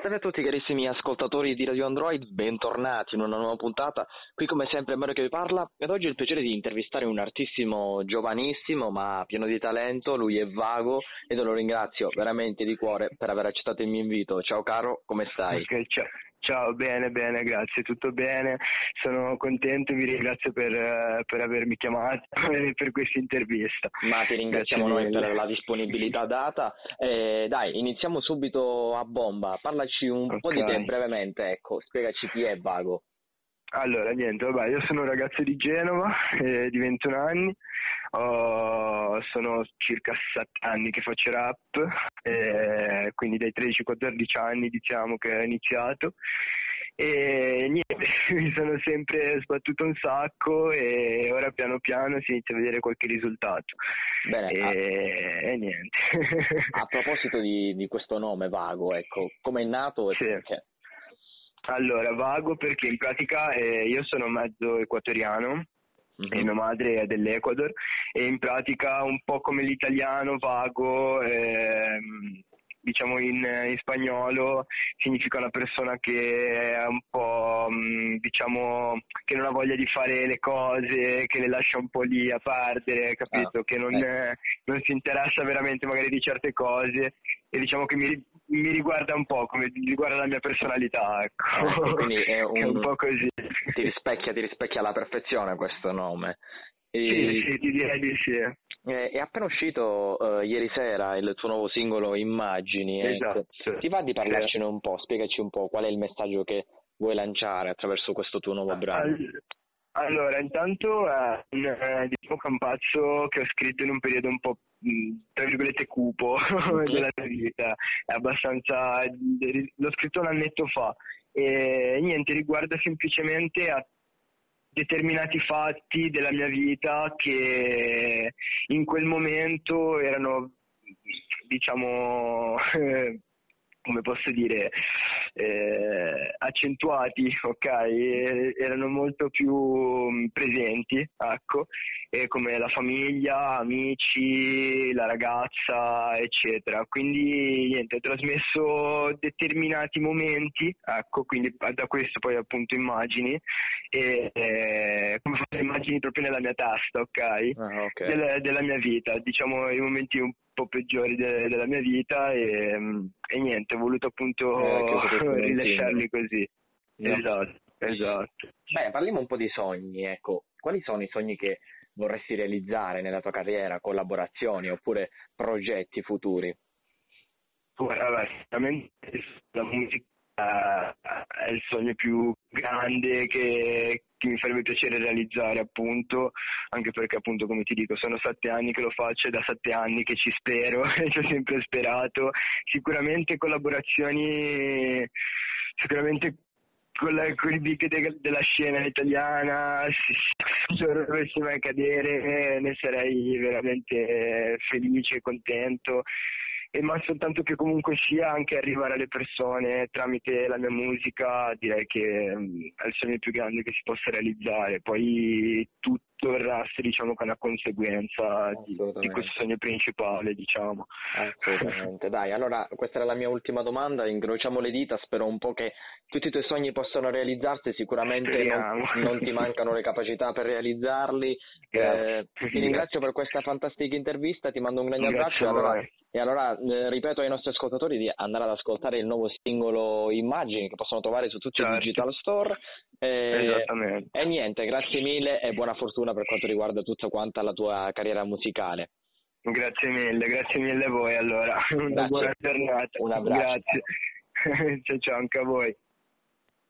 Salve a tutti carissimi ascoltatori di Radio Android, bentornati in una nuova puntata. Qui come sempre Mario che vi parla ed oggi ho il piacere di intervistare un artissimo giovanissimo ma pieno di talento, lui è Vago ed lo ringrazio veramente di cuore per aver accettato il mio invito. Ciao caro, come stai? Okay, ciao. Ciao, bene, bene, grazie, tutto bene. Sono contento, vi ringrazio per, uh, per avermi chiamato e per questa intervista. Ma ti ringraziamo noi per la disponibilità data. Eh, dai, iniziamo subito a bomba. Parlaci un okay. po' di te brevemente, ecco, spiegaci chi è Vago. Allora, niente, vabbè, io sono un ragazzo di Genova eh, di 21 anni, oh, sono circa 7 anni che faccio rap, eh, quindi dai 13-14 anni diciamo che ho iniziato e niente, mi sono sempre sbattuto un sacco e ora piano piano si inizia a vedere qualche risultato. Bene, e, a... e niente. a proposito di, di, questo nome vago, ecco, come è nato e sì. perché? Allora, vago perché in pratica eh, io sono mezzo equatoriano mm-hmm. e mia madre è dell'Ecuador e in pratica un po' come l'italiano vago, eh, diciamo in, in, spagnolo, significa una persona che è un po', mm, diciamo, che non ha voglia di fare le cose, che le lascia un po' lì a perdere, capito? Ah, che non, eh. non si interessa veramente magari di certe cose e diciamo che mi, mi riguarda un po' come riguarda la mia personalità, ecco. Ah, quindi è un, è un po' così. Ti rispecchia, ti rispecchia alla perfezione questo nome. E... Sì, sì, ti direi di sì. è appena uscito uh, ieri sera il tuo nuovo singolo Immagini. Esatto. Ecco. Ti va di parlarcene un po'? Spiegaci un po' qual è il messaggio che vuoi lanciare attraverso questo tuo nuovo brano. Allora, intanto è un eh, diciamo, campazzo che ho scritto in un periodo un po' tra virgolette cupo della mia vita, è abbastanza l'ho scritto un annetto fa. E niente, riguarda semplicemente a determinati fatti della mia vita che in quel momento erano diciamo come posso dire, eh, accentuati, ok? E erano molto più mm, presenti, ecco, e come la famiglia, amici, la ragazza, eccetera. Quindi niente, ho trasmesso determinati momenti, ecco, quindi da questo poi appunto immagini, e eh, come fossero immagini proprio nella mia testa, ok? Ah, okay. Del, della mia vita, diciamo i momenti un po' peggiori de- della mia vita e, e, niente, ho voluto appunto eh, rilasciarli così. No. Esatto, esatto. Beh, parliamo un po' di sogni, ecco. Quali sono i sogni che vorresti realizzare nella tua carriera, collaborazioni oppure progetti futuri? Guarda, sicuramente la musica è il sogno più grande che, che, mi farebbe piacere realizzare appunto, anche perché appunto come ti dico sono sette anni che lo faccio e da sette anni che ci spero e ci ho sempre sperato. Sicuramente collaborazioni, sicuramente con, la, con i big de, della scena italiana, se dovesse mai cadere ne sarei veramente felice e contento e ma soltanto che comunque sia anche arrivare alle persone tramite la mia musica direi che mm, è il sogno più grande che si possa realizzare. Poi tutto il resto diciamo una conseguenza di, di, questo sogno principale diciamo. Assolutamente. Dai allora questa era la mia ultima domanda. Incrociamo le dita spero un po' che tutti i tuoi sogni possano realizzarsi. Sicuramente non, non, ti mancano le capacità per realizzarli. Eh, ti ringrazio per questa fantastica intervista ti mando un grande abbraccio. Allora, e allora eh, ripeto ai nostri ascoltatori di andare ad ascoltare il nuovo singolo Immagini che possono trovare su tutti certo. i digital store. E, e niente, grazie mille e buona fortuna per quanto riguarda tutta quanta la tua carriera musicale. Grazie mille, grazie mille a voi allora. Una buona giornata. Un abbraccio. Grazie. ciao ciao anche a voi.